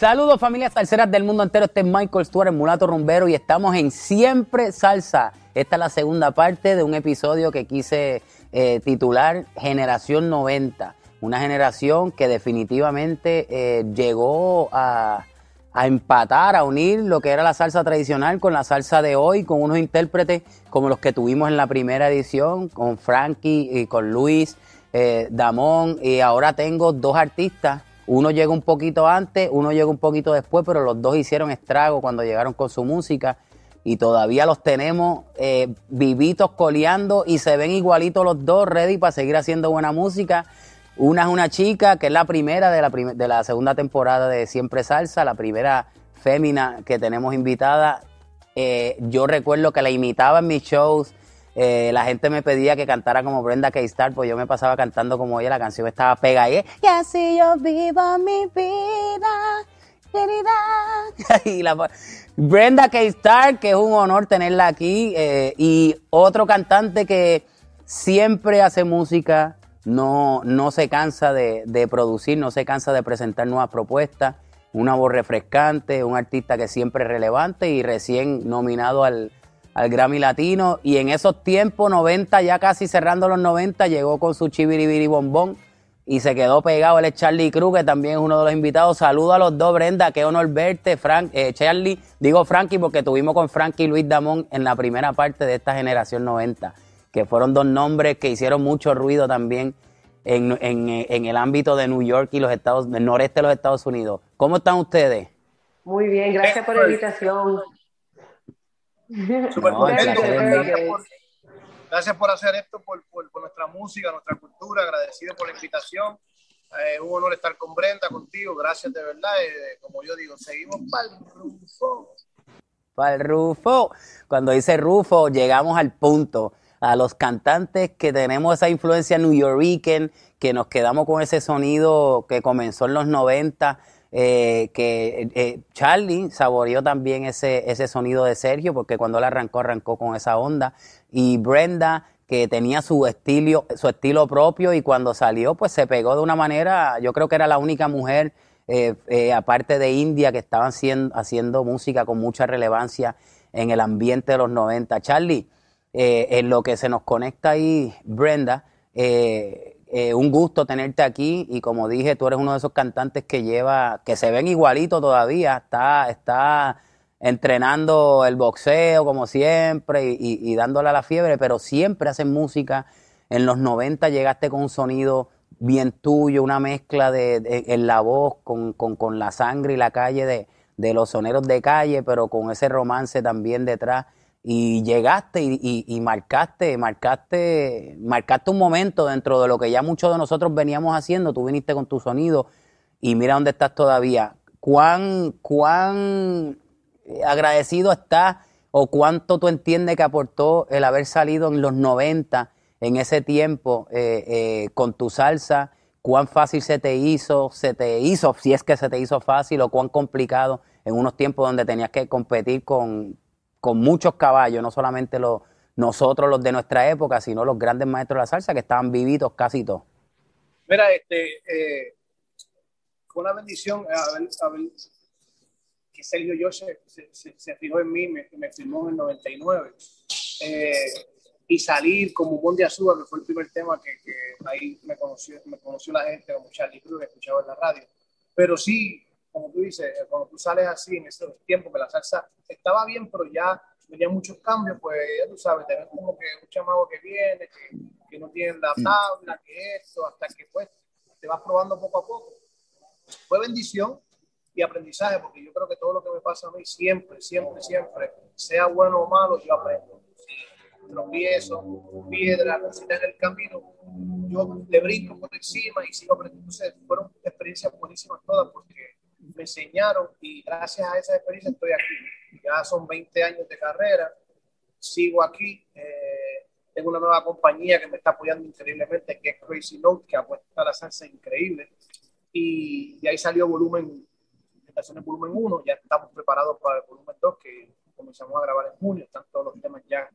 Saludos familias salseras del mundo entero, este es Michael Stewart, el mulato rumbero y estamos en Siempre Salsa. Esta es la segunda parte de un episodio que quise eh, titular Generación 90. Una generación que definitivamente eh, llegó a, a empatar, a unir lo que era la salsa tradicional con la salsa de hoy, con unos intérpretes como los que tuvimos en la primera edición, con Frankie y con Luis, eh, Damón, y ahora tengo dos artistas uno llegó un poquito antes, uno llegó un poquito después, pero los dos hicieron estrago cuando llegaron con su música y todavía los tenemos eh, vivitos coleando y se ven igualitos los dos, ready para seguir haciendo buena música. Una es una chica que es la primera de la, de la segunda temporada de Siempre Salsa, la primera fémina que tenemos invitada. Eh, yo recuerdo que la imitaba en mis shows eh, la gente me pedía que cantara como Brenda K-Star, pues yo me pasaba cantando como ella, la canción estaba pega y, y así yo vivo mi vida, y Brenda K-Star, que es un honor tenerla aquí, eh, y otro cantante que siempre hace música, no, no se cansa de, de producir, no se cansa de presentar nuevas propuestas, una voz refrescante, un artista que siempre es relevante y recién nominado al al Grammy Latino y en esos tiempos, 90, ya casi cerrando los 90, llegó con su chibiribiri bombón y se quedó pegado. Él es Charlie Cruz, que también es uno de los invitados. Saludo a los dos, Brenda, qué honor verte, Frank, eh, Charlie. Digo Frankie porque tuvimos con Frankie y Luis Damón en la primera parte de esta generación 90, que fueron dos nombres que hicieron mucho ruido también en, en el ámbito de New York y los Estados, del noreste de los Estados Unidos. ¿Cómo están ustedes? Muy bien, gracias por la invitación. Súper contento. Gracias, por, hacer esto, por, nuestra música, nuestra cultura. Agradecido por la invitación. Eh, un honor estar con Brenda, contigo. Gracias de verdad. Eh, como yo digo, seguimos para el Rufo. Para el Rufo. Cuando dice Rufo, llegamos al punto. A los cantantes que tenemos esa influencia New Yorker, que nos quedamos con ese sonido que comenzó en los 90 eh, que eh, Charlie saboreó también ese, ese sonido de Sergio, porque cuando él arrancó, arrancó con esa onda. Y Brenda, que tenía su estilo, su estilo propio, y cuando salió, pues se pegó de una manera, yo creo que era la única mujer, eh, aparte de India, que estaban haciendo, haciendo música con mucha relevancia en el ambiente de los 90. Charlie, en lo que se nos conecta ahí, Brenda, eh, eh, un gusto tenerte aquí y como dije, tú eres uno de esos cantantes que lleva, que se ven igualito todavía, está, está entrenando el boxeo como siempre y, dándole a la fiebre, pero siempre hacen música. En los 90 llegaste con un sonido bien tuyo, una mezcla de, en la voz con, con, con, la sangre y la calle de, de los soneros de calle, pero con ese romance también detrás y llegaste y, marcaste, marcaste, marcaste un momento dentro de lo que ya muchos de nosotros veníamos haciendo. Tú viniste con tu sonido y mira dónde estás todavía. ¿Cuán, cuán agradecido estás o cuánto tú entiendes que aportó el haber salido en los 90, en ese tiempo, eh, eh, con tu salsa? ¿Cuán fácil se te hizo? ¿Se te hizo, si es que se te hizo fácil o cuán complicado en unos tiempos donde tenías que competir con, con muchos caballos, no solamente los, nosotros los de nuestra época, sino los grandes maestros de la salsa que estaban vivitos casi todos. Mira, este, eh, fue una bendición a ver, que Sergio yo se, se, fijó en mí, me, me filmó en el 99. Eh, y salir como un de Azúcar, que fue el primer tema que, que, ahí me conoció, me conoció la gente, como Charlie Cruz, que escuchaba en la radio. Pero sí, como tú dices, eh, cuando tú sales así en esos tiempos que la salsa estaba bien, pero ya venía muchos cambios, pues ya tú sabes, te ven como que un chamago que viene, que, que no tiene la tabla, que esto, hasta que pues te vas probando poco a poco. Fue bendición y aprendizaje, porque yo creo que todo lo que me pasa a mí siempre, siempre, siempre, sea bueno o malo, yo aprendo. Si tropiezo, piedra, necesitas en el camino, yo le brinco por encima y sigo aprendiendo. Entonces, fueron experiencias buenísimas todas, porque me enseñaron y gracias a esa experiencia estoy aquí. Ya son 20 años de carrera, sigo aquí. Eh, tengo una nueva compañía que me está apoyando increíblemente, que es Crazy Note, que apuesta a la salsa increíble. Y de ahí salió volumen, estaciones volumen 1, ya estamos preparados para el volumen 2, que comenzamos a grabar en junio, están todos los temas ya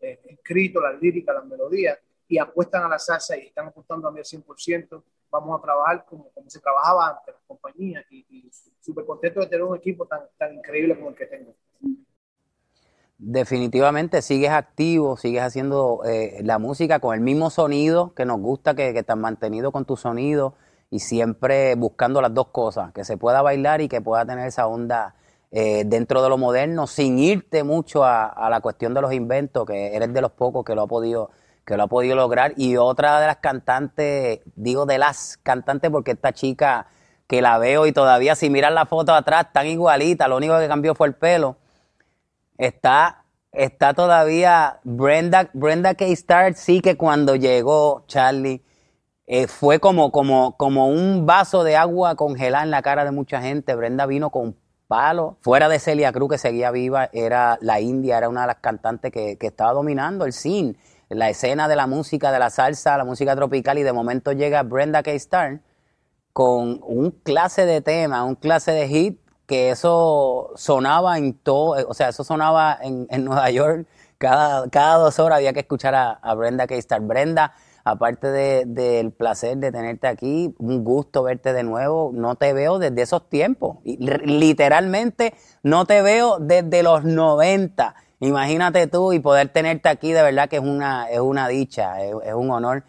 eh, escritos, las líricas, las melodías, y apuestan a la salsa y están apostando a mí al 100%. Vamos a trabajar como, como se trabajaba antes, las compañías, y, súper contento de tener un equipo tan, tan increíble como el que tengo. Definitivamente sigues activo, sigues haciendo eh, la música con el mismo sonido que nos gusta, que, que has mantenido con tu sonido y siempre buscando las dos cosas, que se pueda bailar y que pueda tener esa onda eh, dentro de lo moderno, sin irte mucho a, la cuestión de los inventos, que eres de los pocos que lo ha podido que lo ha podido lograr. Y otra de las cantantes, digo de las cantantes porque esta chica que la veo y todavía si miras la foto atrás, tan igualita, lo único que cambió fue el pelo. Está, está todavía Brenda, Brenda K. Star, sí que cuando llegó Charlie, eh, fue como, como, como un vaso de agua congelada en la cara de mucha gente. Brenda vino con palo. Fuera de Celia Cruz, que seguía viva, era la India, era una de las cantantes que, que estaba dominando el scene, la escena de la música, de la salsa, la música tropical, y de momento llega Brenda K. Star con un clase de tema, un clase de hit, que eso sonaba en todo, o sea, eso sonaba en, en Nueva York. Cada, cada dos horas había que escuchar a, Brenda K. Star. Brenda aparte del placer de tenerte aquí, un gusto verte de nuevo. No te veo desde esos tiempos. Literalmente no te veo desde los 90. Imagínate tú y poder tenerte aquí, de verdad que es una, es una dicha, es, un honor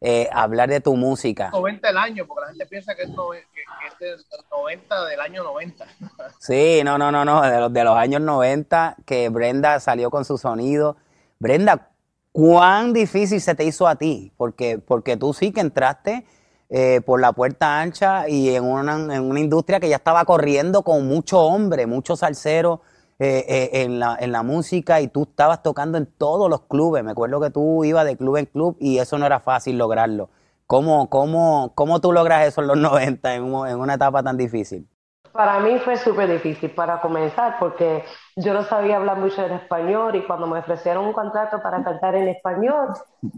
eh, hablar de tu música. 90 el año, porque la gente piensa que es, que, es 90 del año 90. Sí, no, no, no, no, de los, de los años 90 que Brenda salió con su sonido. Brenda, ¿Cuán difícil se te hizo a ti? Porque, porque tú sí que entraste eh, por la puerta ancha y en una, en una industria que ya estaba corriendo con mucho hombre, muchos salseros eh, eh, en, la, en la música y tú estabas tocando en todos los clubes. Me acuerdo que tú ibas de club en club y eso no era fácil lograrlo. ¿Cómo, cómo, cómo tú logras eso en los 90 en, en una etapa tan difícil? Para mí fue súper difícil para comenzar porque yo no sabía hablar mucho en español y cuando me ofrecieron un contrato para cantar en español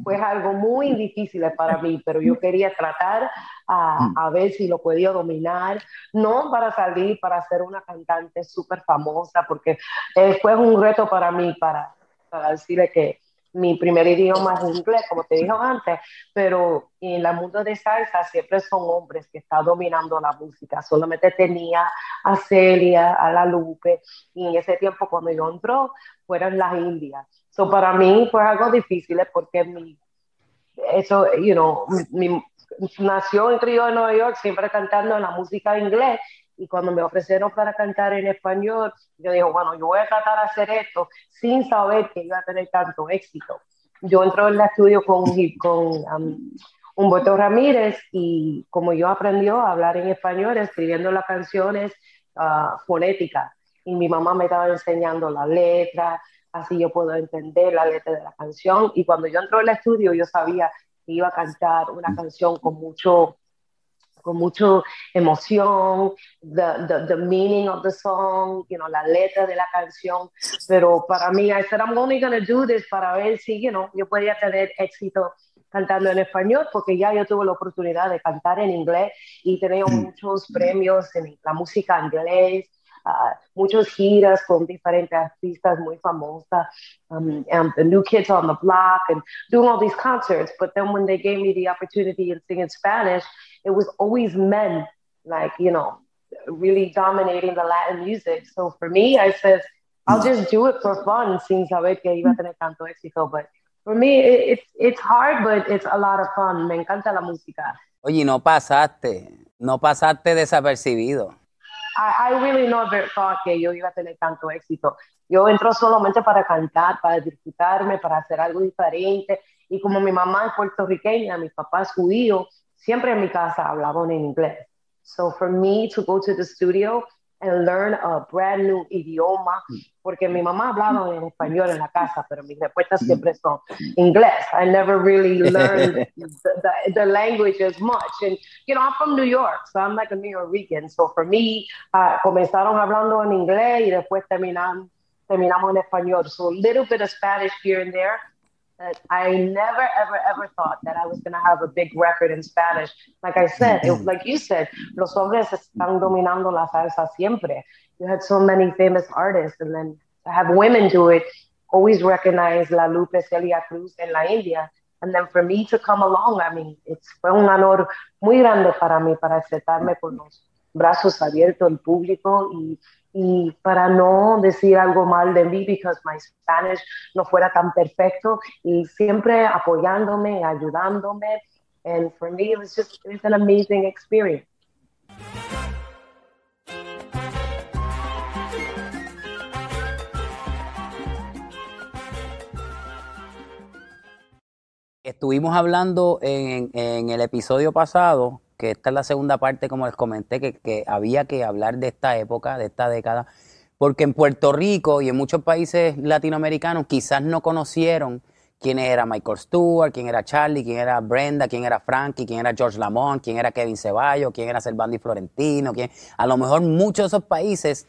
fue algo muy difícil para mí, pero yo quería tratar a, a ver si lo podía dominar, no para salir, para ser una cantante súper famosa, porque fue un reto para mí para decirle que mi primer idioma es inglés, como te dije antes, pero en el mundo de salsa siempre son hombres que están dominando la música. Solamente tenía a Celia, a La Lupe, y en ese tiempo cuando yo entró, fueron las indias. So para mí fue algo difícil porque mi, eso, you know, mi, nació en Río de Nueva York siempre cantando la música en inglés y cuando me ofrecieron para cantar en español, yo dije, bueno, yo voy a tratar de hacer esto sin saber que iba a tener tanto éxito. Yo entro en el estudio con, con um, Humberto Ramírez y como yo aprendió a hablar en español, escribiendo las canciones uh, fonéticas, y mi mamá me estaba enseñando la letra, así yo puedo entender la letra de la canción, y cuando yo entro en el estudio yo sabía que iba a cantar una canción con mucho con mucha emoción, the, the, the, meaning of the song, you know, la letra de la canción. Pero para mí, I said, I'm only going to do this para ver si, you know, yo podía tener éxito cantando en español, porque ya yo tuve la oportunidad de cantar en inglés y tenía mm. muchos premios en la música inglés. Uh, muchos giras con diferentes artistas muy famosas, um, and the New Kids on the Block, and doing all these concerts. But then when they gave me the opportunity to sing in Spanish, it was always men, like, you know, really dominating the Latin music. So for me, I said, I'll just do it for fun sin saber que iba a tener tanto éxito. But for me, it, it's, it's hard, but it's a lot of fun. Me encanta la música. Oye, no pasaste, no pasaste desapercibido. I, I really never thought que yo iba a tener tanto éxito. Yo entro solamente para cantar, para disfrutarme, para hacer algo diferente. Y como mi mamá es puertorriqueña, mi papá es judío, siempre en mi casa hablaban en inglés. So for me to go to the studio and learn a brand new idioma, porque mi mamá hablaba en español en la casa, pero mis respuestas siempre son inglés. I never really learned the, the, the, language as much. And, you know, I'm from New York, so I'm like a New Yorker. So for me, uh, comenzaron hablando en inglés y después terminamos en español. So a little bit of Spanish here and there. That I never, ever, ever thought that I was going to have a big record in Spanish. Like I said, it, mm-hmm. like you said, los hombres están dominando la salsa siempre. You had so many famous artists, and then to have women do it, always recognize La Lupe Celia Cruz and La India. And then for me to come along, I mean, it's, fue un honor muy grande para mí, para aceptarme con los brazos abiertos el público y, y para no decir algo mal de mí, because my Spanish no fuera tan perfecto y siempre apoyándome, ayudándome. And for me, it was just, it was an amazing experience. Estuvimos hablando en, en, el episodio pasado, que esta es la segunda parte, como les comenté, que, que, había que hablar de esta época, de esta década, porque en Puerto Rico y en muchos países latinoamericanos quizás no conocieron quién era Michael Stewart, quién era Charlie, quién era Brenda, quién era Frankie, quién era George Lamont, quién era Kevin Ceballos, quién era Servando Florentino, quién... a lo mejor muchos de esos países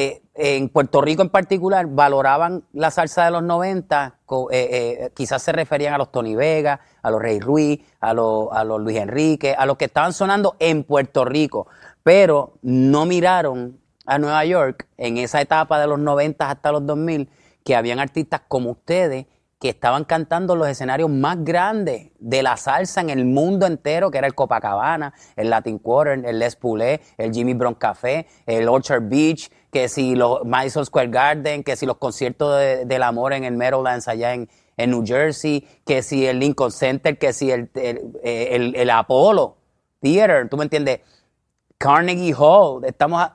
eh, en Puerto Rico en particular valoraban la salsa de los 90, eh, eh, quizás se referían a los Tony Vega, a los Rey Ruiz, a los, a los Luis Enrique, a los que estaban sonando en Puerto Rico, pero no miraron a Nueva York en esa etapa de los 90 hasta los 2000, que habían artistas como ustedes que estaban cantando los escenarios más grandes de la salsa en el mundo entero, que era el Copacabana, el Latin Quarter, el Les Poulet, el Jimmy Brown Café, el Orchard Beach, que si los Madison Square Garden, que si los conciertos del amor en el Meadowlands allá en, en, New Jersey, que si el Lincoln Center, que si el, el, el, Apollo Theater, ¿tú me entiendes? Carnegie Hall, estamos,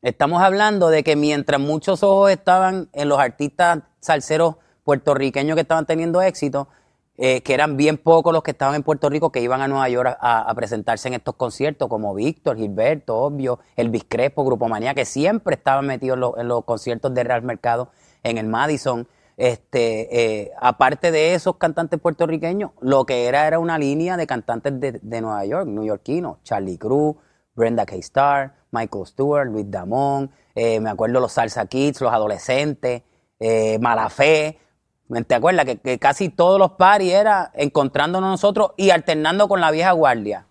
estamos hablando de que mientras muchos ojos estaban en los artistas salseros puertorriqueños que estaban teniendo éxito, eh, que eran bien pocos los que estaban en Puerto Rico que iban a Nueva York a, presentarse en estos conciertos, como Víctor, Gilberto, Obvio, el Crespo, Grupo Manía, que siempre estaban metidos en, los conciertos de Real Mercado en el Madison. Este, eh, aparte de esos cantantes puertorriqueños, lo que era era una línea de cantantes de, Nueva York, neoyorquinos, Charlie Cruz, Brenda K. Star, Michael Stewart, Luis Damón, eh, me acuerdo los Salsa Kids, los adolescentes, eh, Malafé, ¿Te acuerdas que, casi todos los paris era encontrándonos nosotros y alternando con la vieja guardia?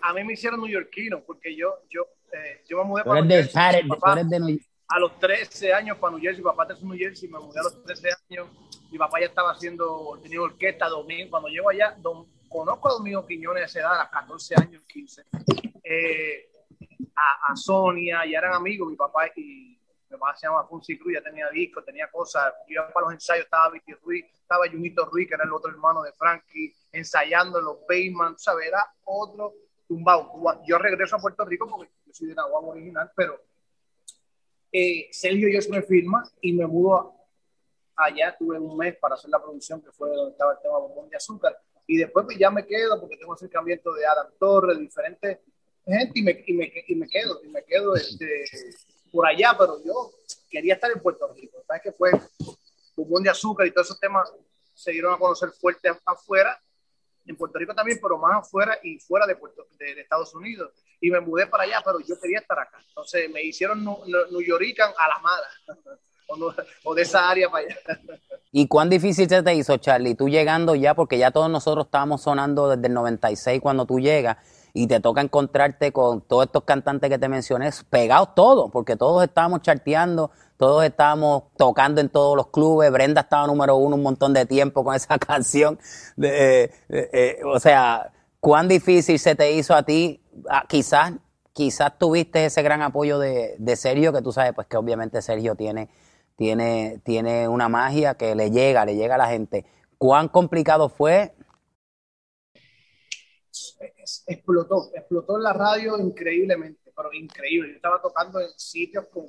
A mí me hicieron neoyorquino porque yo, yo, eh, yo me mudé para New Jersey, a los 13 años para New Jersey, papá es New Jersey, me mudé a los 13 años, mi papá ya estaba haciendo, tenía orquesta, Domingo, cuando llego allá, conozco a Domingo Quiñones a esa edad, a 14 años, 15, eh, a, a Sonia, ya eran amigos, mi papá y mi mamá se llama Fonsi Cruz, ya tenía discos, tenía cosas, iba para los ensayos, estaba Vicky Ruiz, estaba Junito Ruiz, que era el otro hermano de Frankie, ensayando en los Bayman, ¿sabes? Era otro tumbado. Yo regreso a Puerto Rico porque yo soy de Nahuatl original, pero eh, Sergio yo me firma y me mudo allá, tuve un mes para hacer la producción que fue donde estaba el tema Bombón de Azúcar, y después pues, ya me quedo porque tengo acercamiento de Adam Torres, diferentes gente, y me, y me, y me quedo, y me quedo este por allá, pero yo quería estar en Puerto Rico. ¿Sabes qué fue? Bombón de azúcar y todos esos temas se dieron a conocer fuerte afuera, en Puerto Rico también, pero más afuera y fuera de, Puerto, de, Estados Unidos. Y me mudé para allá, pero yo quería estar acá. Entonces me hicieron New, Yorican a la mala, o, de esa área para allá. ¿Y cuán difícil se te hizo, Charlie? Tú llegando ya, porque ya todos nosotros estábamos sonando desde el 96 cuando tú llegas y te toca encontrarte con todos estos cantantes que te mencioné, pegados todos, porque todos estábamos charteando, todos estábamos tocando en todos los clubes, Brenda estaba número uno un montón de tiempo con esa canción, eh, eh, o sea, ¿cuán difícil se te hizo a ti? Quizás, quizás tuviste ese gran apoyo de, de Sergio, que tú sabes, pues que obviamente Sergio tiene, tiene, tiene una magia que le llega, le llega a la gente. ¿Cuán complicado fue explotó, explotó en la radio increíblemente, pero increíble. Yo estaba tocando en sitios con,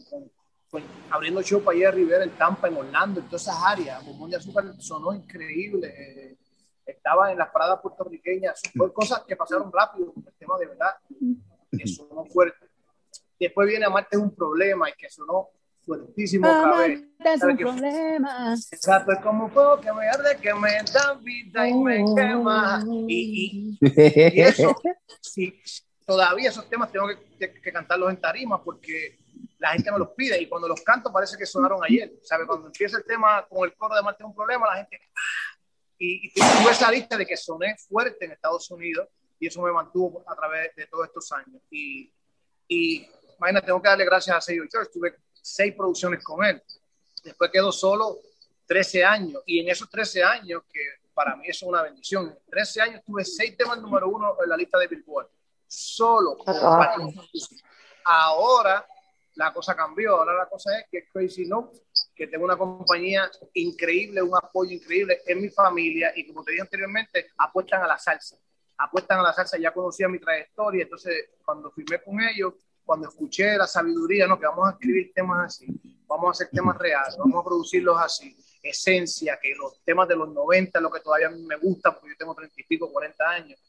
abriendo show para allá Rivera, en Tampa, en Orlando, en todas esas áreas. Bombón de Azúcar sonó increíble. Eh, estaba en las paradas puertorriqueñas. Fue cosas que pasaron rápido, el tema de verdad, que sonó fuerte. Después viene Amarte es un problema y que sonó fuertísimo. Es un problema. Exacto, es como fuego que me arde, que me da vida y me quema. Y, y, eso, sí, todavía esos temas tengo que, que, cantarlos en tarima porque la gente me los pide y cuando los canto parece que sonaron ayer. ¿Sabe? Cuando empieza el tema con el coro de Marte un problema, la gente. Y, y tuve esa lista de que soné fuerte en Estados Unidos y eso me mantuvo a través de todos estos años. Y, y imagínate, tengo que darle gracias a Sergio George. Tuve seis producciones con él. Después quedó solo 13 años. Y en esos 13 años que para mí eso es una bendición. En 13 años tuve seis temas número uno en la lista de Billboard, solo. Ahora la cosa cambió, ahora la cosa es que Crazy No, que tengo una compañía increíble, un apoyo increíble en mi familia. Y como te dije anteriormente, apuestan a la salsa, apuestan a la salsa, ya conocía mi trayectoria, entonces cuando firmé con ellos, cuando escuché la sabiduría, ¿no? que vamos a escribir temas así, vamos a hacer temas reales, vamos a producirlos así, esencia, que los temas de los 90 lo que todavía me gusta, porque yo tengo 30 y pico, 40 años.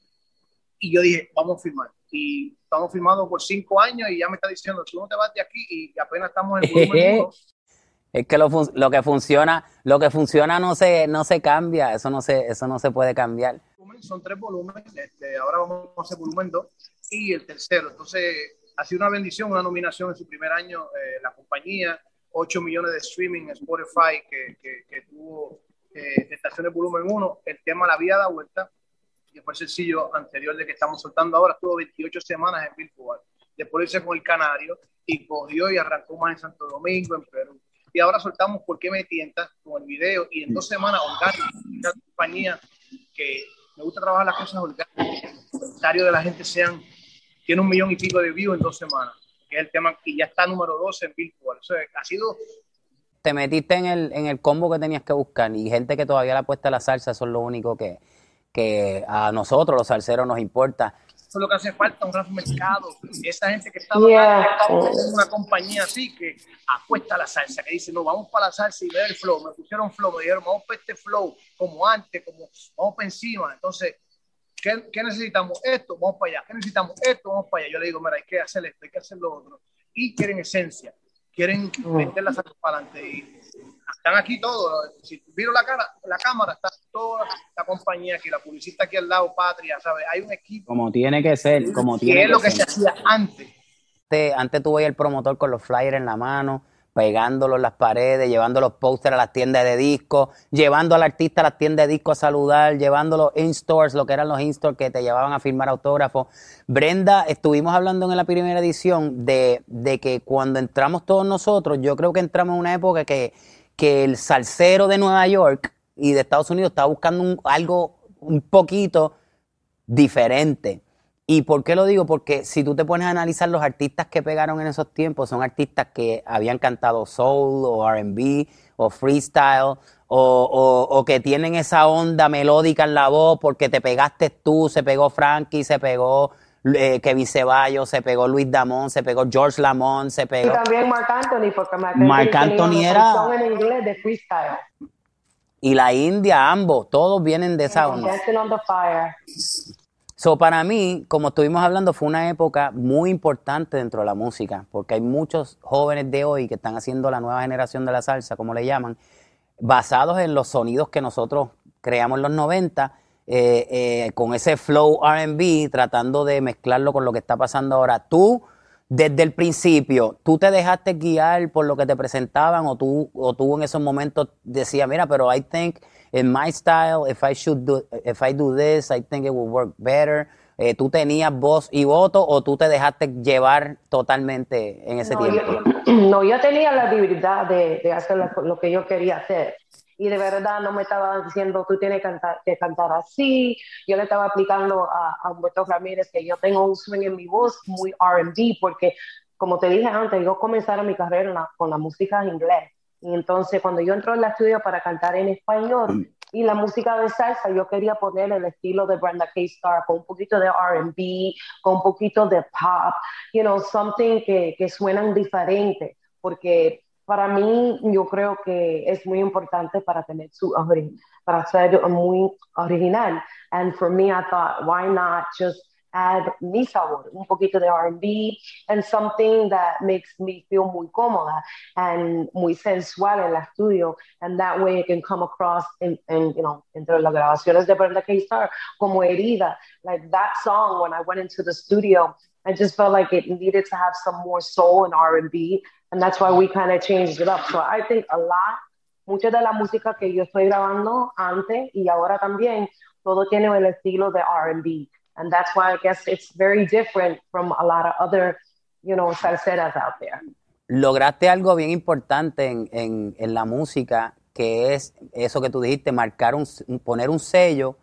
Y yo dije, vamos a firmar. Y estamos firmando por cinco años y ya me está diciendo, tú no te vas de aquí y apenas estamos en el volumen Es que lo, lo, que funciona, lo que funciona no se, no se cambia, eso no se, eso no se puede cambiar. Son tres volúmenes, este, ahora vamos a hacer volumen 2 y el tercero. Entonces, ha sido una bendición, una nominación en su primer año, eh, la compañía, 8 millones de streaming en Spotify que, que, tuvo eh, estaciones volumen 1, el tema La Vida da Vuelta, que fue el sencillo anterior de que estamos soltando ahora, estuvo 28 semanas en Billboard. Después hice con el Canario y cogió y arrancó más en Santo Domingo, en Perú. Y ahora soltamos ¿Por qué me tientas? con el video y en dos semanas orgánico, una compañía que me gusta trabajar las cosas orgánicas, los comentarios de la gente sean, tiene un millón y pico de views en dos semanas que es el tema, y ya está número 12 en Billboard. Eso ha sido... Te metiste en el, en el combo que tenías que buscar y gente que todavía le apuesta a la salsa, eso es lo único que, que a nosotros, los salseros, nos importa. Eso es lo que hace falta, un gran mercado. Esa gente que está en una compañía así, que apuesta a la salsa, que dice, no, vamos para la salsa y ver el flow. Me pusieron flow, me dijeron, vamos para este flow, como antes, como vamos para encima. Entonces, ¿Qué, necesitamos? Esto, vamos para allá. ¿Qué necesitamos? Esto, vamos para allá. Yo le digo, mira, hay que hacer esto, hay que hacer lo otro. Y quieren esencia, quieren mm. meter la salsa para adelante. Y están aquí todos. Si vieron la, cara, la cámara, está toda la compañía aquí, la publicista aquí al lado, Patria, ¿sabes? Hay un equipo. Como tiene que ser, como tiene que es lo que se hacía antes. Antes tuve el promotor con los flyers en la mano pegándolo en las paredes, llevando los pósteres a las tiendas de discos, llevando al artista a las tiendas de discos a saludar, llevándolo in-stores, lo que eran los in-stores que te llevaban a firmar autógrafos. Brenda, estuvimos hablando en la primera edición de, de que cuando entramos todos nosotros, yo creo que entramos en una época que, que el salsero de Nueva York y de Estados Unidos estaba buscando algo un poquito diferente ¿Y por qué lo digo? Porque si tú te pones a analizar los artistas que pegaron en esos tiempos, son artistas que habían cantado soul o RB o freestyle o, que tienen esa onda melódica en la voz porque te pegaste tú, se pegó Frankie, se pegó eh, Kevin Ceballos, se pegó Luis Damón, se pegó George Lamont, se pegó... Y también Marc Anthony, porque Marc Anthony, era... en inglés de freestyle. Y la India, ambos, todos vienen de esa onda. So, para mí, como estuvimos hablando, fue una época muy importante dentro de la música, porque hay muchos jóvenes de hoy que están haciendo la nueva generación de la salsa, como le llaman, basados en los sonidos que nosotros creamos en los 90, eh, eh, con ese flow RB, tratando de mezclarlo con lo que está pasando ahora. Tú, desde el principio, ¿tú te dejaste guiar por lo que te presentaban o tú, o tú en esos momentos decías, mira, pero I think in my style, if I should do, if I do this, I think it will work better. Eh, ¿Tú tenías voz y voto o tú te dejaste llevar totalmente en ese tiempo? no, yo tenía la habilidad de, de hacer lo, que yo quería hacer. Y de verdad no me estaba diciendo, tú tienes que cantar, que cantar así. Yo le estaba aplicando a, a Humberto Ramírez que yo tengo un swing en mi voz muy RB, porque como te dije antes, yo comencé mi carrera con la música en inglés. Y entonces cuando yo entro en la estudio para cantar en español y la música de salsa, yo quería poner el estilo de Brenda K. Star con un poquito de RB, con un poquito de pop, you know, something que, que suenan diferente, porque para mí yo creo que es muy importante para tener su para ser muy original. And for me, I thought, why not just add mi sabor, un poquito de R&B, and something that makes me feel muy cómoda and muy sensual en el estudio, and that way it can come across in, in you know, entre las grabaciones de Brenda K. Star como herida. Like that song, when I went into the studio, I just felt like it needed to have some more soul and R&B, and that's why we kind of changed it up. So I think a lot, mucha de la música que yo estoy grabando antes y ahora también, todo tiene el estilo de R&B. And that's why I guess it's very different from a lot of other, you know, salseras out there. Lograste algo bien importante en, en, la música que es eso que tú dijiste, marcar un, poner un sello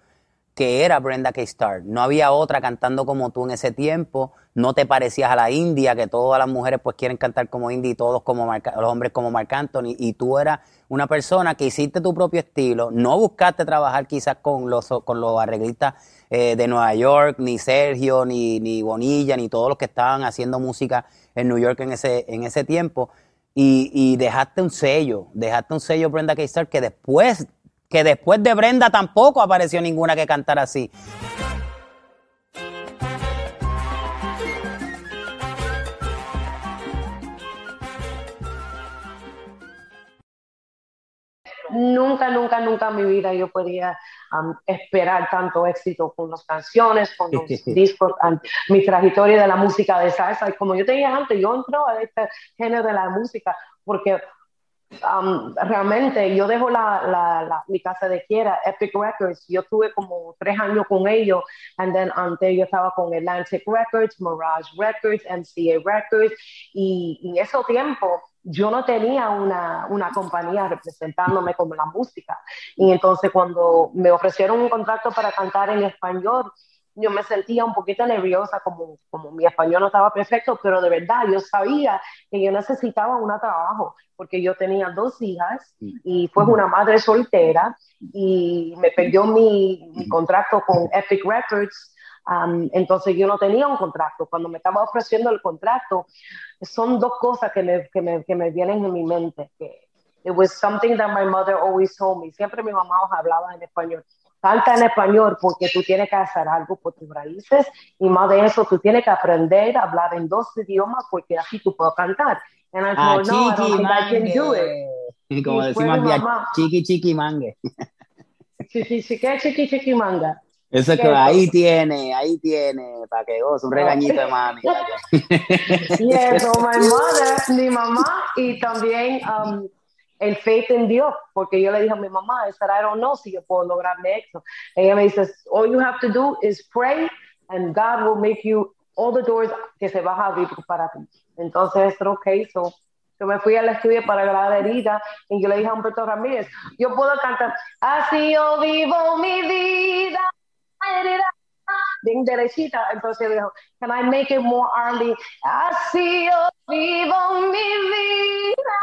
que era Brenda K. Star. No había otra cantando como tú en ese tiempo, no te parecías a la India, que todas las mujeres pues quieren cantar como India y todos como los hombres como Marc Anthony, y tú eras una persona que hiciste tu propio estilo, no buscaste trabajar quizás con los, con los arreglistas eh, de Nueva York, ni Sergio, ni, ni Bonilla, ni todos los que estaban haciendo música en New York en ese, en ese tiempo, y, y dejaste un sello, dejaste un sello Brenda K. Star que después que después de Brenda tampoco apareció ninguna que cantara así. Nunca, nunca, nunca en mi vida yo podía um, esperar tanto éxito con las canciones, con los discos, mi trayectoria de la música de salsa. Y como yo tenía antes, yo entro a este género de la música porque Um, realmente yo dejo la, la, mi casa de quiera, Epic Records, yo tuve como tres años con ellos, and then antes yo estaba con Atlantic Records, Mirage Records, MCA Records, y, en ese tiempo yo no tenía una, una compañía representándome como la música. Y entonces cuando me ofrecieron un contrato para cantar en español, yo me sentía un poquito nerviosa, como, como mi español no estaba perfecto, pero de verdad yo sabía que yo necesitaba un trabajo, porque yo tenía dos hijas y fue una madre soltera y me perdió mi, mi contrato con Epic Records. Um, entonces yo no tenía un contrato. Cuando me estaba ofreciendo el contrato, son dos cosas que me, que me, que me vienen en mi mente. Que it was something that my mother always told me. Siempre mi mamá hablaba en español canta en español porque tú tienes que hacer algo por tus raíces y más de eso tú tienes que aprender a hablar en dos idiomas porque así tú puedes cantar. And I ah, told, no, chiqui, I can do it. Como decimos mamá, chiqui, chiqui, mangue. Chiqui, chiqui, chiqui, chiqui, manga. Eso es que ahí tiene, ahí tiene, para que goce, un regañito de mami. y eso, mi mother, mi mamá, y también um, el faith en Dios, porque yo le dije a mi mamá, esa I don't know si yo puedo lograrme esto. Ella me dice, all you have to do is pray and God will make you all the doors que se van a abrir para ti. Entonces, ok, so yo me fui al estudio para la herida y yo le dije a Humberto Ramírez, yo puedo cantar, así yo vivo mi vida, derechita. Entonces dijo, can I make it more early? Así yo vivo mi vida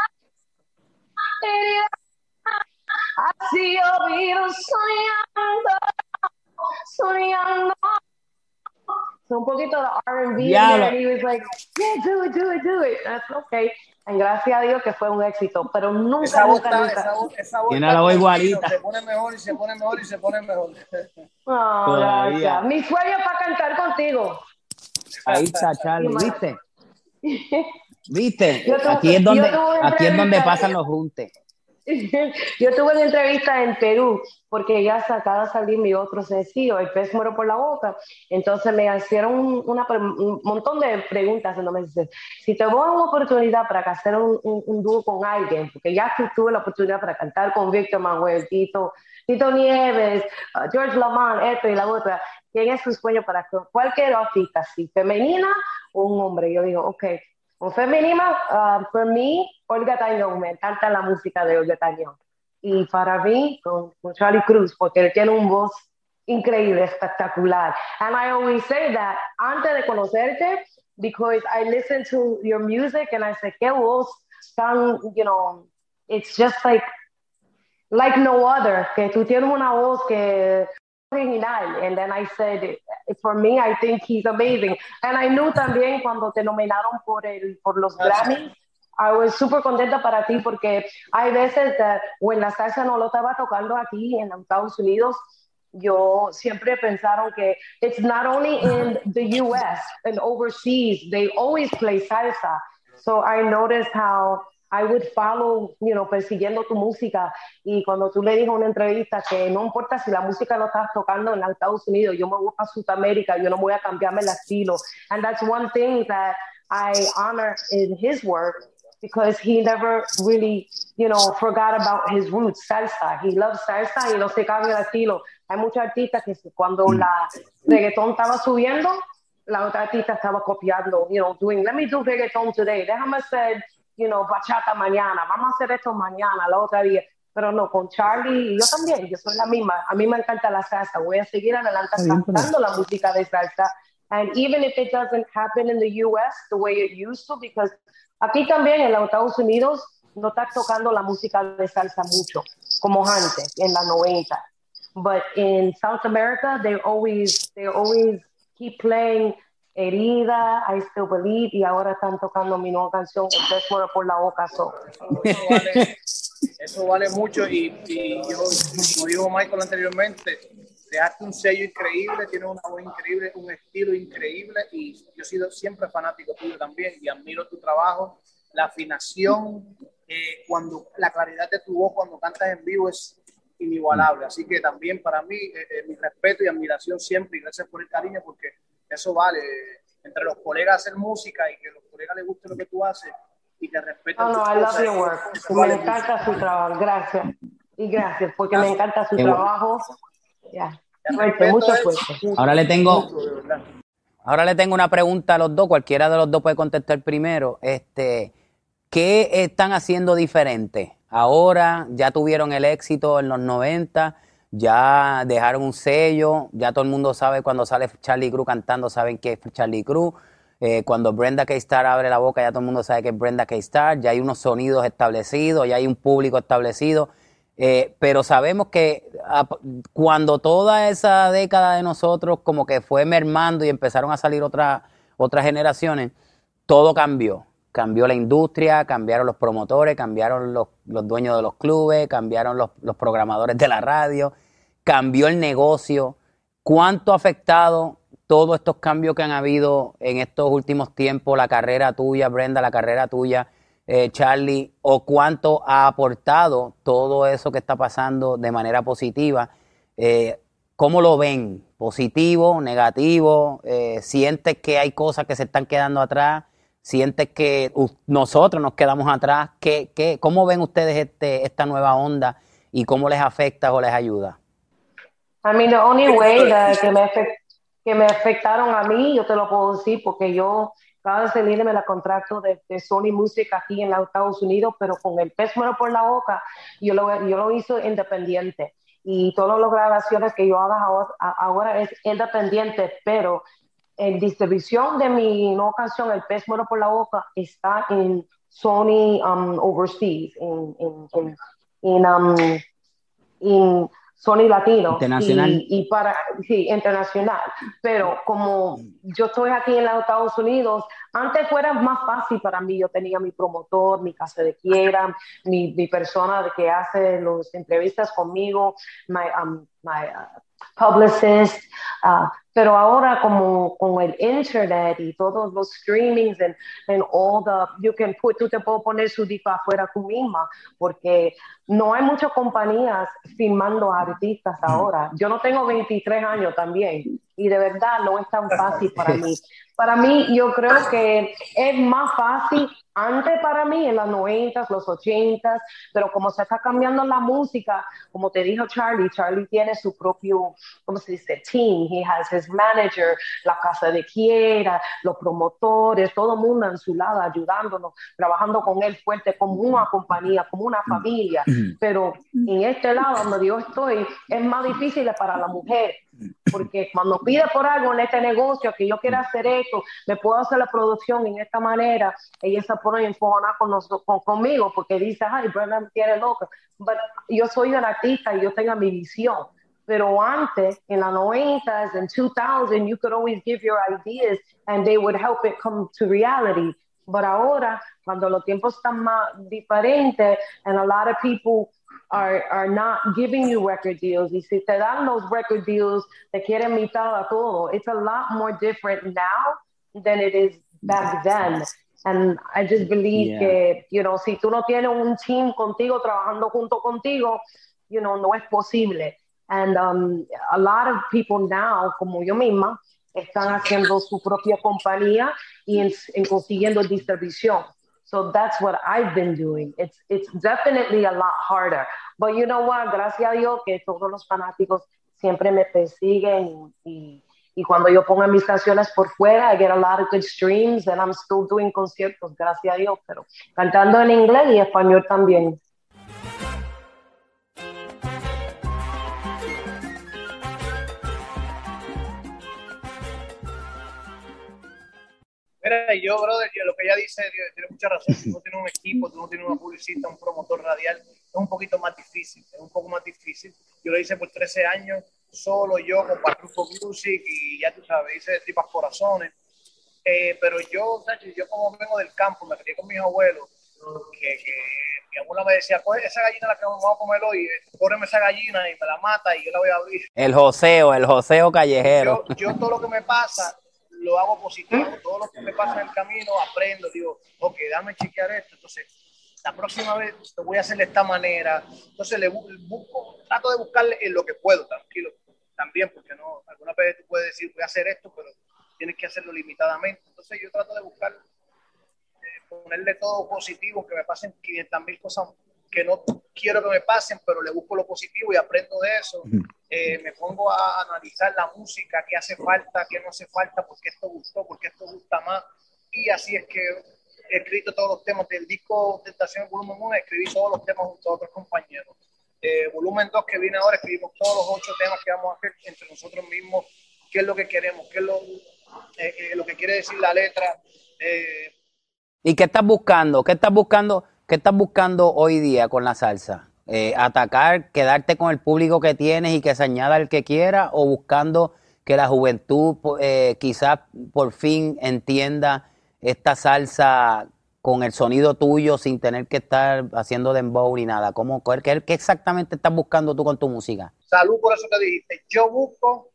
Así yo vivo soñando, soñando. So un poquito de R&B yeah, and he was like, yeah, do it, do it, do it. That's okay. Y gracias a Dios que fue un éxito, pero nunca, esa nunca, nunca. Esa, esa Tiene la voz igualita. Se pone mejor y se pone mejor y se pone mejor. Oh, gracias. Mi sueño para cantar contigo. Ahí está, Charlie, ¿viste? ¿Viste? aquí es donde, aquí es donde pasan los juntes. Yo tuve una entrevista en Perú porque ya acaba de salir mi otro sencillo, El pez muero por la boca. Entonces me hicieron una, un montón de preguntas. me dice, si te doy una oportunidad para hacer un, un, dúo con alguien, porque ya tuve la oportunidad para cantar con Víctor Manuel, Tito, Tito Nieves, uh, George Lamont, esto y la otra, ¿quién es su sueño para cualquier artista, si femenina o un hombre? Yo digo, ok, un femenina, uh, por mí, Olga Tañón, me encanta la música de Olga Tañón. Y para mí, con, Charlie Cruz, porque él tiene un voz increíble, espectacular. And I always say that antes de conocerte, because I listen to your music and I say, qué voz tan, you know, it's just like, like no other, que tú tienes una voz que And then I said, for me, I think he's amazing. And I knew también cuando te nominaron por, el, por los Grammys, I was súper contenta para ti porque hay veces que when la salsa no lo estaba tocando aquí en Estados Unidos, yo siempre pensaron que it's not only in the US and overseas, they always play salsa. So I noticed how I would follow, you know, persiguiendo tu música. Y cuando tú le dijo en una entrevista que no importa si la música no estás tocando en Estados Unidos, yo me voy a Sudamérica, yo no voy a cambiarme el estilo. And that's one thing that I honor in his work because he never really, you know, forgot about his roots, salsa. He loves salsa y no se cambia el estilo. Hay muchos artistas que cuando mm. la reggaetón estaba subiendo, la otra artista estaba copiando, you know, doing, let me do reggaeton today. Déjame hacer you know, bachata mañana, vamos a hacer esto mañana, la otra día. pero no, con Charlie, yo también, yo soy la misma, a mí me encanta la salsa, voy a seguir adelante cantando la música de salsa, and even if it doesn't happen in the US the way it used to, because aquí también en los Estados Unidos no está tocando la música de salsa mucho, como antes, en la 90. But in South America, they always, they always keep playing Herida, I Still Believe, y ahora están tocando mi nueva canción, Usted fuera por la boca. So. Eso, vale, eso vale mucho y, y yo, como dijo Michael anteriormente, dejaste un sello increíble, tienes una voz increíble, un estilo increíble y yo he sido siempre fanático tuyo también y admiro tu trabajo, la afinación, eh, cuando la claridad de tu voz cuando cantas en vivo es inigualable. Así que también para mí, eh, eh, mi respeto y admiración siempre y gracias por el cariño porque eso vale. Entre los colegas hacer música y que a los colegas les guste lo que tú haces y que respeten. No, no, I love your work. me encanta su trabajo. Gracias. Y gracias, porque me encanta su trabajo. Ya. mucho Ahora le tengo. Ahora le tengo una pregunta a los dos, cualquiera de los dos puede contestar primero. Este, ¿Qué están haciendo diferente? Ahora ya tuvieron el éxito en los 90, ya dejaron un sello, ya todo el mundo sabe cuando sale Charlie Cruz cantando, saben que es Charlie Cruz. Eh, cuando Brenda K-Star abre la boca, ya todo el mundo sabe que es Brenda K-Star, ya hay unos sonidos establecidos, ya hay un público establecido. Eh, pero sabemos que cuando toda esa década de nosotros como que fue mermando y empezaron a salir otras otras generaciones, todo cambió. Cambió la industria, cambiaron los promotores, cambiaron los, los dueños de los clubes, cambiaron los, los programadores de la radio, cambió el negocio, cuánto ha afectado todos estos cambios que han habido en estos últimos tiempos, la carrera tuya, Brenda, la carrera tuya, eh, Charlie, o cuánto ha aportado todo eso que está pasando de manera positiva. Eh, ¿Cómo lo ven? ¿Positivo, negativo? Eh, ¿Sientes que hay cosas que se están quedando atrás? ¿Sientes que nosotros nos quedamos atrás? ¿Qué, qué, cómo ven ustedes este, esta nueva onda y cómo les afecta o les ayuda? I mean, the only way que, me que me afectaron a mí, yo te lo puedo decir, porque yo cada vez me la contrato de, Sony Music aquí en los Estados Unidos, pero con el pez muero por la boca, yo lo, yo lo hice independiente. Y todas las grabaciones que yo haga ahora, es independiente, pero en distribución de mi nueva canción, El pez muero por la boca, está en Sony um, Overseas, en, en, en, um, en Sony Latino. Internacional. Y, para, sí, internacional. Pero como yo estoy aquí en los Estados Unidos, antes fuera más fácil para mí. Yo tenía mi promotor, mi casa de quiera, mi, mi persona que hace las entrevistas conmigo, my, um, my uh, publicist, uh, pero ahora como con el internet y todos los streamings and, and all the, you can put, tú te puedes poner su disco afuera tú misma, porque no hay muchas compañías filmando artistas ahora. Yo no tengo 23 años también y de verdad no es tan fácil para mí. Para mí yo creo que es más fácil antes para mí, en los 90, los 80, pero como se está cambiando la música, como te dijo Charlie, Charlie tiene su propio, ¿cómo se dice? Team, he has his manager, la casa de quiera, los promotores, todo el mundo en su lado ayudándonos, trabajando con él fuerte como una compañía, como una familia, pero en este lado donde yo estoy es más difícil para la mujer, porque cuando pide por algo en este negocio que yo quiera hacer esto, me puedo hacer la producción en esta manera, ella se pone enfogonada con, con, conmigo porque dice, ay, Brenda tiene loca. But yo soy un artista y yo tengo mi visión. Pero antes, en los 90s and 2000, you could always give your ideas and they would help it come to reality. But ahora, cuando los tiempos están más diferentes and a lot of people are, are not giving you record deals. Y si te dan los record deals, te quieren mitad a todo. It's a lot more different now than it is back then. And I just believe yeah. que, you know, si tú no tienes un team contigo, trabajando junto contigo, you know, no es posible. And um, a lot of people now, como yo misma, están haciendo su propia compañía y en, en consiguiendo distribución. So that's what I've been doing. It's, it's definitely a lot harder. But you know what? Gracias a Dios que todos los fanáticos siempre me persiguen y, y cuando yo pongo mis canciones por fuera, I get a lot of good streams and I'm still doing conciertos, gracias a Dios, pero cantando en inglés y español también. Mira, yo, brother, lo que ella dice tiene mucha razón. Tú no tienes un equipo, tú no tienes una publicista, un promotor radial, es un poquito más difícil, es un poco más difícil. Yo lo hice por 13 años, solo yo con Patruco Music y ya tú sabes, hice de tripas corazones. Eh, pero yo, yo como vengo del campo, me crié con mis abuelos, que, que mi abuela me decía, coge esa gallina la que vamos a comer hoy, córreme esa gallina y me la mata y yo la voy a abrir. El joseo, el joseo callejero. Yo, yo todo lo que me pasa lo hago positivo. Todo lo que me pasa en el camino aprendo, digo, ok, dame chequear esto. Entonces, la próxima vez lo voy a hacer de esta manera. Entonces, le busco, trato de buscarle en lo que puedo, tranquilo, también, porque no, alguna vez tú puedes decir, voy a hacer esto, pero tienes que hacerlo limitadamente. Entonces, yo trato de buscar, eh, ponerle todo positivo, que me pasen 500 mil cosas que no quiero que me pasen, pero le busco lo positivo y aprendo de eso. Eh, me pongo a analizar la música, qué hace falta, qué no hace falta, por qué esto gustó, por qué esto gusta más. Y así es que he escrito todos los temas del disco Tentación Volumen 1, escribí todos los temas junto a otros compañeros. Eh, volumen 2 que viene ahora, escribimos todos los ocho temas que vamos a hacer entre nosotros mismos, qué es lo que queremos, qué es lo, eh, lo que quiere decir la letra. ¿Y qué estás buscando? ¿Qué estás buscando? ¿Qué estás buscando hoy día con la salsa? Eh, ¿Atacar, quedarte con el público que tienes y que se añada el que quiera? ¿O buscando que la juventud eh, quizás por fin entienda esta salsa con el sonido tuyo sin tener que estar haciendo dembow ni nada? ¿Cómo, qué, ¿Qué exactamente estás buscando tú con tu música? Salud por eso que dijiste. Yo busco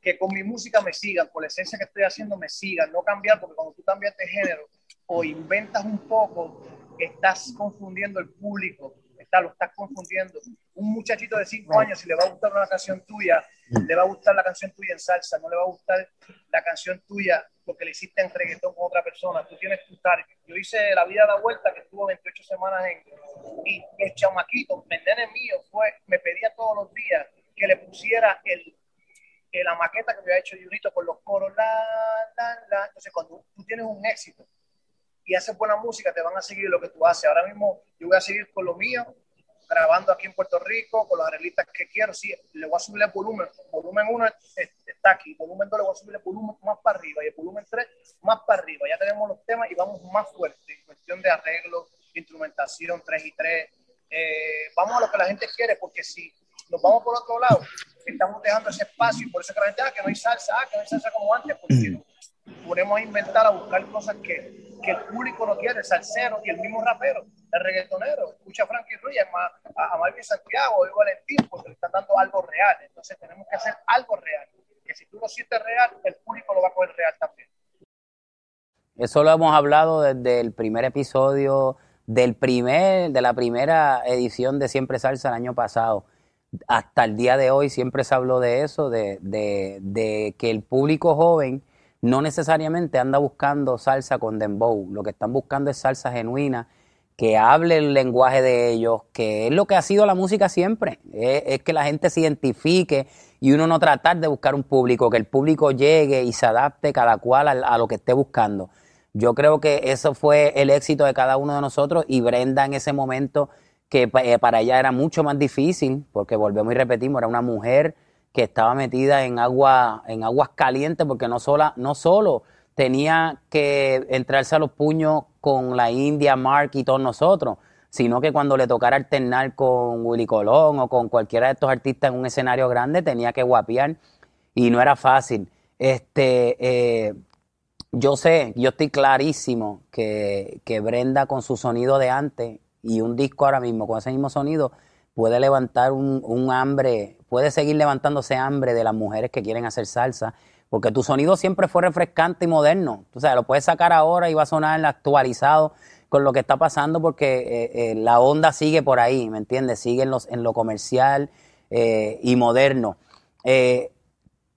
que con mi música me sigan, por la esencia que estoy haciendo me sigan, no cambiar, porque cuando tú cambias de género o inventas un poco, estás confundiendo el público, está, lo estás confundiendo. Un muchachito de 5 años, si le va a gustar una canción tuya, le va a gustar la canción tuya en salsa, no le va a gustar la canción tuya porque le hiciste en reggaetón con otra persona. Tú tienes tu target. Yo hice La Vida da Vuelta, que estuvo 28 semanas en. Y el chamaquito, el nene mío, fue, me pedía todos los días que le pusiera el, la maqueta que había hecho Junito con los coros. La, la, la. Entonces, cuando tú tienes un éxito, y haces buena música, te van a seguir lo que tú haces. Ahora mismo yo voy a seguir con lo mío, grabando aquí en Puerto Rico, con los arreglistas que quiero. Sí, le voy a subir el volumen. Volumen 1 está aquí, volumen 2 le voy a subir el volumen más para arriba y el volumen 3 más para arriba. Ya tenemos los temas y vamos más fuerte en cuestión de arreglo, instrumentación 3 y 3. Eh, vamos a lo que la gente quiere, porque si nos vamos por otro lado, estamos dejando ese espacio y por eso que la gente, ah, que no hay salsa, ah, que no hay salsa como antes, porque ponemos a inventar, a buscar cosas que, que el público no quiere, salsero y el mismo rapero, el reggaetonero. Escucha a Frankie Ruiz, a, a Marvin Santiago, a Valentín, porque le están dando algo real. Entonces tenemos que hacer algo real. Que si tú lo sientes real, el público lo va a coger real también. Eso lo hemos hablado desde el primer episodio del primer, de la primera edición de Siempre Salsa el año pasado. Hasta el día de hoy siempre se habló de eso, de, de, de que el público joven no necesariamente anda buscando salsa con dembow, lo que están buscando es salsa genuina, que hable el lenguaje de ellos, que es lo que ha sido la música siempre, es, que la gente se identifique y uno no tratar de buscar un público, que el público llegue y se adapte cada cual a, lo que esté buscando. Yo creo que eso fue el éxito de cada uno de nosotros y Brenda en ese momento, que eh, para ella era mucho más difícil, porque volvemos y repetimos, era una mujer que estaba metida en agua, en aguas calientes, porque no, sola, no solo tenía que entrarse a los puños con la India, Mark y todos nosotros, sino que cuando le tocara alternar con Willy Colón o con cualquiera de estos artistas en un escenario grande, tenía que guapiar y no era fácil. Este, eh, yo sé, yo estoy clarísimo que, que Brenda con su sonido de antes y un disco ahora mismo con ese mismo sonido puede levantar un, un hambre puede seguir levantándose hambre de las mujeres que quieren hacer salsa, porque tu sonido siempre fue refrescante y moderno. O sea, lo puedes sacar ahora y va a sonar actualizado con lo que está pasando porque eh, eh, la onda sigue por ahí, ¿me entiendes? Sigue en, los, en lo comercial eh, y moderno.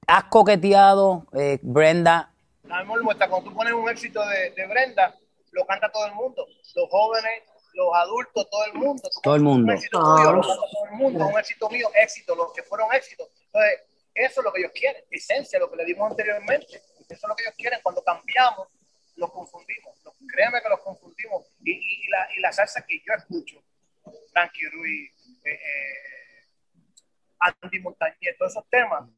¿Has coqueteado, Brenda? Cuando tú pones un éxito de Brenda, lo canta todo el mundo. Los jóvenes los adultos, todo el mundo. Todo el mundo. Un éxito tuyo, lo todo el mundo, un éxito mío, éxito, los que fueron éxitos. Entonces, eso es lo que ellos quieren, esencia, lo que le dimos anteriormente. Eso es lo que ellos quieren. Cuando cambiamos, los confundimos. créeme que los confundimos. Y, y, la, y la salsa que yo escucho, Frankie Ruiz, eh, eh, Andy Montañez, todos esos temas,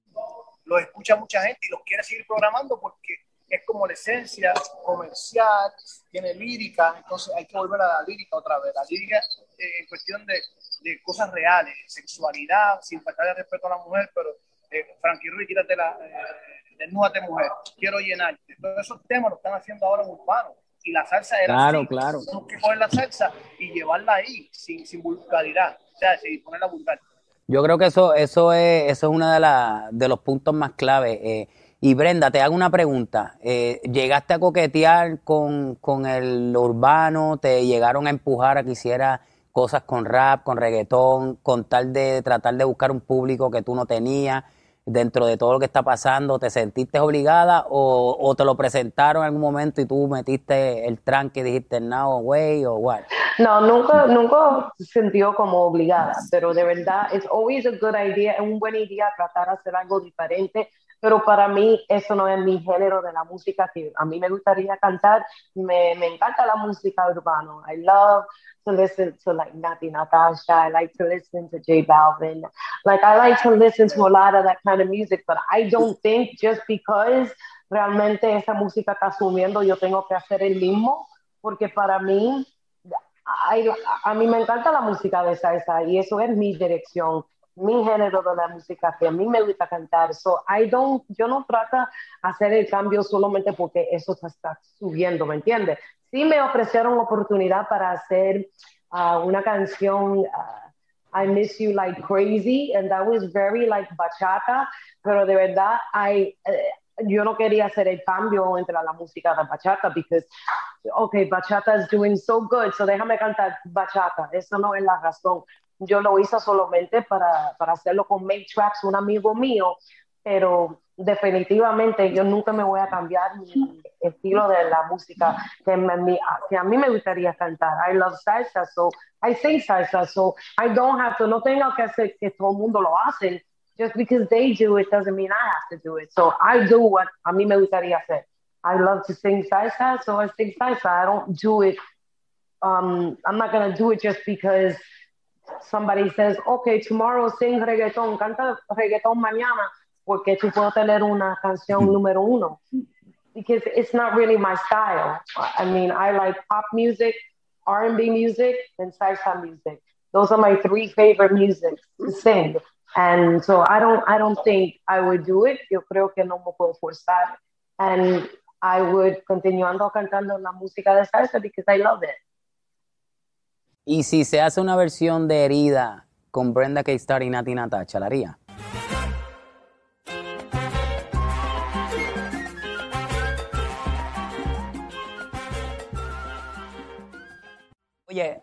los escucha mucha gente y los quiere seguir programando porque es como la esencia comercial, tiene lírica, entonces hay que volver a la lírica otra vez. La lírica eh, en cuestión de, de, cosas reales, sexualidad, sin faltar de respeto a la mujer, pero eh, Frankie Ruiz, quítate la, eh, desnúdate mujer, quiero llenarte. Todos esos temas lo están haciendo ahora en urbano. Y la salsa era claro, así. Claro, Tenemos que coger la salsa y llevarla ahí, sin, sin vulgaridad, o sea, sin ponerla vulgar. Yo creo que eso, eso es, eso es uno de, la, de los puntos más claves. Eh, y Brenda, te hago una pregunta. Eh, ¿Llegaste a coquetear con, con, el urbano? ¿Te llegaron a empujar a que hicieras cosas con rap, con reggaetón, con tal de tratar de buscar un público que tú no tenías? Dentro de todo lo que está pasando, ¿te sentiste obligada o, o te lo presentaron en algún momento y tú metiste el tranque y dijiste no way o what? No, nunca, nunca se sintió como obligada, pero de verdad, it's always a good idea, es un buen idea tratar de hacer algo diferente pero para mí eso no es mi género de la música que a mí me gustaría cantar. Me, me encanta la música urbana. I love to listen to like Nati Natasha. I like to listen to J Balvin. Like I like to listen to a lot of that kind of music, but I don't think just because realmente esa música está subiendo yo tengo que hacer el mismo, porque para mí, I, a mí me encanta la música de salsa y eso es mi dirección mi género de la música que a mí me gusta cantar. So I don't, yo no trato hacer el cambio solamente porque eso está subiendo, ¿me entiendes? Sí me ofrecieron oportunidad para hacer uh, una canción, uh, I Miss You Like Crazy, and that was very like bachata, pero de verdad, I, uh, yo no quería hacer el cambio entre la música de bachata, because, okay, bachata is doing so good, so déjame cantar bachata. Eso no es la razón yo lo hice solamente para, para hacerlo con Make Tracks, un amigo mío, pero definitivamente yo nunca me voy a cambiar mi estilo de la música que, me, que a mí me gustaría cantar. I love salsa, so I sing salsa, so I don't have to, no tengo que hacer que todo el mundo lo hace. Just because they do it doesn't mean I have to do it. So I do what a mí me gustaría hacer. I love to sing salsa, so I sing salsa. I don't do it. Um, I'm not going to do it just because somebody says, okay, tomorrow sing reggaeton, canta reggaeton mañana, porque tú puedo tener una canción número uno. Because it's not really my style. I mean, I like pop music, R&B music, and salsa music. Those are my three favorite music to sing. And so I don't, I don't think I would do it. Yo creo que no me puedo forzar. And I would continuando cantando la música de salsa because I love it. Y si se hace una versión de Herida con Brenda K-Star y Nati Natacha, ¿la haría? Oye,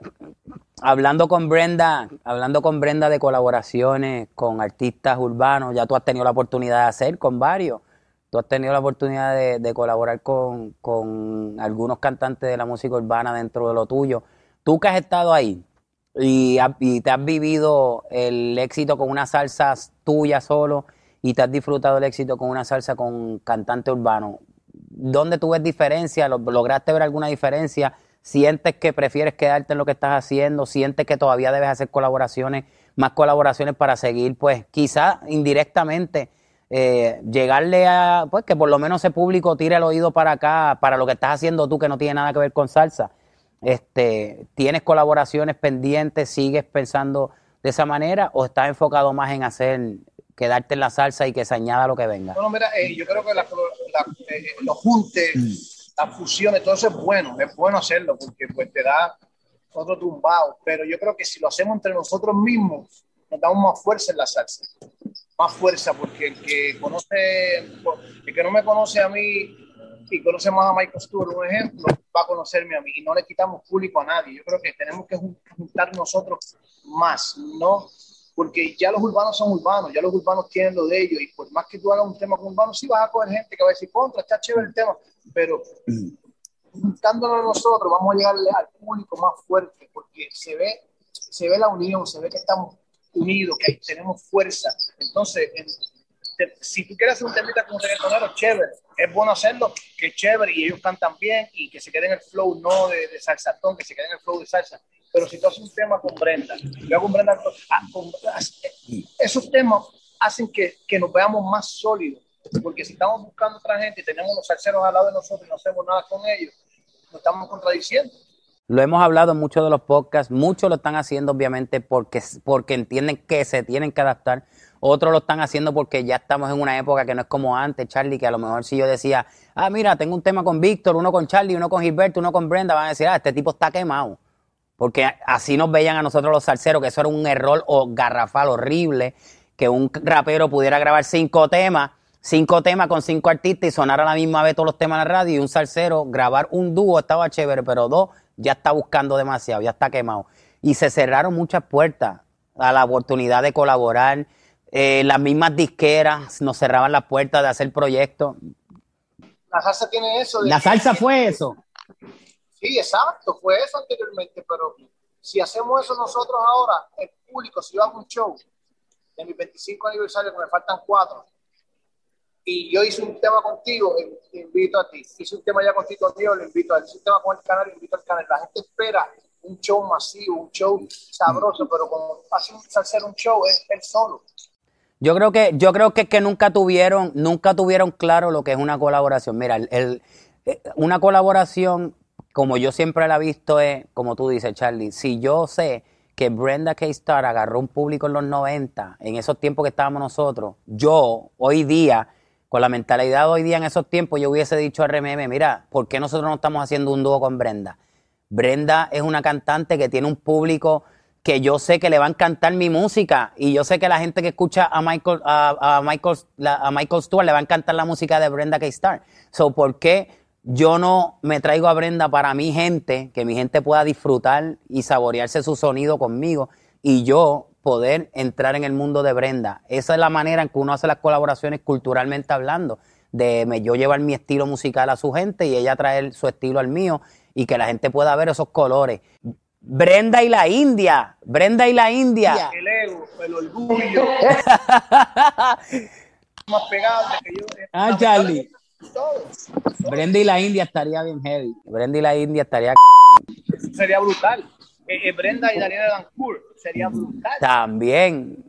hablando con Brenda, hablando con Brenda de colaboraciones con artistas urbanos, ya tú has tenido la oportunidad de hacer con varios. Tú has tenido la oportunidad de, de colaborar con, con algunos cantantes de la música urbana dentro de lo tuyo. Tú que has estado ahí y, te has vivido el éxito con una salsa tuya solo y te has disfrutado el éxito con una salsa con cantante urbano, ¿dónde tú ves diferencia? ¿Lograste ver alguna diferencia? ¿Sientes que prefieres quedarte en lo que estás haciendo? ¿Sientes que todavía debes hacer colaboraciones, más colaboraciones para seguir, pues quizá indirectamente eh, llegarle a, pues que por lo menos ese público tire el oído para acá, para lo que estás haciendo tú que no tiene nada que ver con salsa? Este, ¿Tienes colaboraciones pendientes? ¿Sigues pensando de esa manera o estás enfocado más en hacer, quedarte en la salsa y que se añada lo que venga? Bueno, mira, eh, yo creo que la, eh, los juntes, mm. las fusiones, todo eso es bueno, es bueno hacerlo porque pues te da otro tumbado, pero yo creo que si lo hacemos entre nosotros mismos, nos damos más fuerza en la salsa, más fuerza, porque el que conoce, el que no me conoce a mí y conoce más a Michael Stewart, un ejemplo, va a conocerme a mí y no le quitamos público a nadie. Yo creo que tenemos que juntar nosotros más, ¿no? Porque ya los urbanos son urbanos, ya los urbanos tienen lo de ellos y por más que tú hagas un tema con urbanos, sí vas a coger gente que va a decir, contra, está chévere el tema, pero juntándolo nosotros vamos a llegarle al público más fuerte porque se ve, se ve la unión, se ve que estamos unidos, que tenemos fuerza. Entonces, si tú quieres hacer un temita con un reggaetonero, chévere, es bueno hacerlo, que chévere, y ellos cantan bien, y que se quede en el flow, no de, de que se quede en el flow de salsa. Pero si tú haces un tema con Brenda, yo Brenda, ah, esos temas hacen que, que nos veamos más sólidos, porque si estamos buscando otra gente y tenemos los salseros al lado de nosotros y no hacemos nada con ellos, nos estamos contradiciendo. Lo hemos hablado en muchos de los podcasts, muchos lo están haciendo obviamente porque, porque entienden que se tienen que adaptar, otros lo están haciendo porque ya estamos en una época que no es como antes, Charlie, que a lo mejor si yo decía, ah, mira, tengo un tema con Víctor, uno con Charlie, uno con Gilberto, uno con Brenda, van a decir, ah, este tipo está quemado. Porque así nos veían a nosotros los salseros, que eso era un error o garrafal horrible, que un rapero pudiera grabar cinco temas, cinco temas con cinco artistas y sonar a la misma vez todos los temas en la radio y un salsero grabar un dúo estaba chévere, pero dos ya está buscando demasiado, ya está quemado. Y se cerraron muchas puertas a la oportunidad de colaborar. Eh, las mismas disqueras nos cerraban las puertas de hacer proyectos. La salsa tiene eso. la salsa fue eso. Sí, exacto, fue eso anteriormente, pero si hacemos eso nosotros ahora, el público, si yo hago un show de mi 25 aniversario, que me faltan cuatro, y yo hice un tema contigo, te invito a ti. Hice un tema ya contigo, tío, lo invito a ti. Hice un tema con el canal, lo invito al canal. La gente espera un show masivo, un show sabroso, pero como hace hacer un show es el solo. Yo creo que, yo creo que, que nunca tuvieron, nunca tuvieron claro lo que es una colaboración. Mira, el, eh, una colaboración, como yo siempre la he visto, es, como tú dices, Charlie, si yo sé que Brenda K-Star agarró un público en los 90, en esos tiempos que estábamos nosotros, yo hoy día con la mentalidad de hoy día en esos tiempos, yo hubiese dicho a RMM, mira, ¿por qué nosotros no estamos haciendo un dúo con Brenda? Brenda es una cantante que tiene un público que yo sé que le va a encantar mi música y yo sé que la gente que escucha a Michael, a, Michael, a Michael Stewart le va a encantar la música de Brenda K-Star. So, ¿por qué yo no me traigo a Brenda para mi gente, que mi gente pueda disfrutar y saborearse su sonido conmigo y yo poder entrar en el mundo de Brenda. Esa es la manera en que uno hace las colaboraciones culturalmente hablando, de yo llevar mi estilo musical a su gente y ella traer su estilo al mío y que la gente pueda ver esos colores. Brenda y la India, Brenda y la India. El ego, el orgullo. más pegado que yo. Ah, Charlie. Brenda y la India estaría bien heavy. Brenda y la India estaría. Sería brutal. Eh, eh, Brenda y Daniela Dancourt sería brutal. También.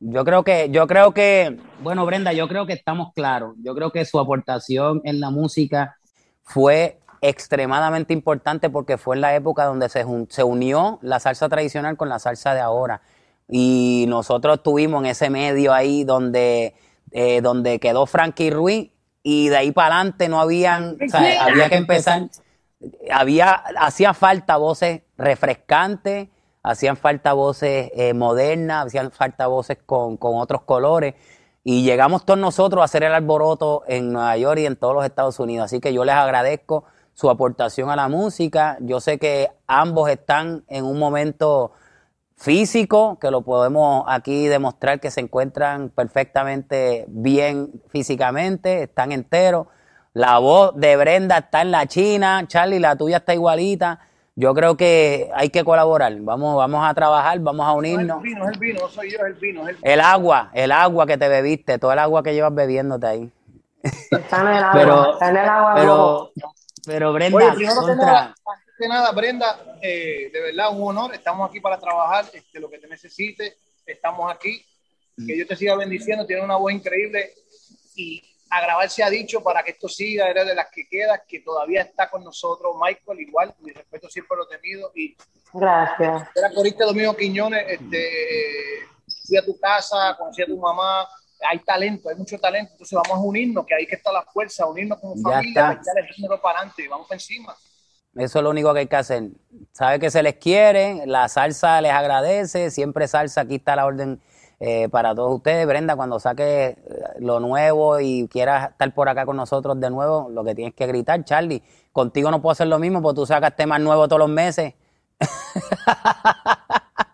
Yo creo que, yo creo que, bueno, Brenda, yo creo que estamos claros. Yo creo que su aportación en la música fue extremadamente importante porque fue en la época donde se, se unió la salsa tradicional con la salsa de ahora. Y nosotros estuvimos en ese medio ahí donde, eh, donde quedó Frankie Ruiz y de ahí para adelante no habían, o sea, había que empezar, había, hacía falta voces refrescantes, hacían falta voces eh, modernas, hacían falta voces con, otros colores. Y llegamos todos nosotros a hacer el alboroto en Nueva York y en todos los Estados Unidos. Así que yo les agradezco su aportación a la música. Yo sé que ambos están en un momento físico, que lo podemos aquí demostrar que se encuentran perfectamente bien físicamente, están enteros. La voz de Brenda está en la China, Charlie, la tuya está igualita yo creo que hay que colaborar. Vamos, vamos a trabajar, vamos a unirnos. el vino, el vino, no soy yo, el vino. El... agua, el agua que te bebiste, todo el agua que llevas bebiéndote ahí. Está en el agua, pero, está en el agua. Pero, pero Brenda, Oye, contra... que nada, Brenda, eh, de verdad un honor. Estamos aquí para trabajar, este, lo que te necesites, estamos aquí. Que yo te siga bendiciendo, tienes una voz increíble y a grabar se ha dicho para que esto siga, eres de las que queda, que todavía está con nosotros. Michael, igual, mi respeto siempre lo he tenido. Y Gracias. Era coriste Domingo Quiñones, este, fui a tu casa, conocí a tu mamá. Hay talento, hay mucho talento. Entonces vamos a unirnos, que ahí que está la fuerza, unirnos como familia, echar el género para adelante y vamos para encima. Eso es lo único que hay que hacer. Sabe que se les quiere, la salsa les agradece, siempre salsa, aquí está la orden eh, para todos ustedes. Brenda, cuando saque eh, lo nuevo y quieras estar por acá con nosotros de nuevo, lo que tienes que gritar, Charlie, contigo no puedo hacer lo mismo porque tú sacas temas nuevos todos los meses.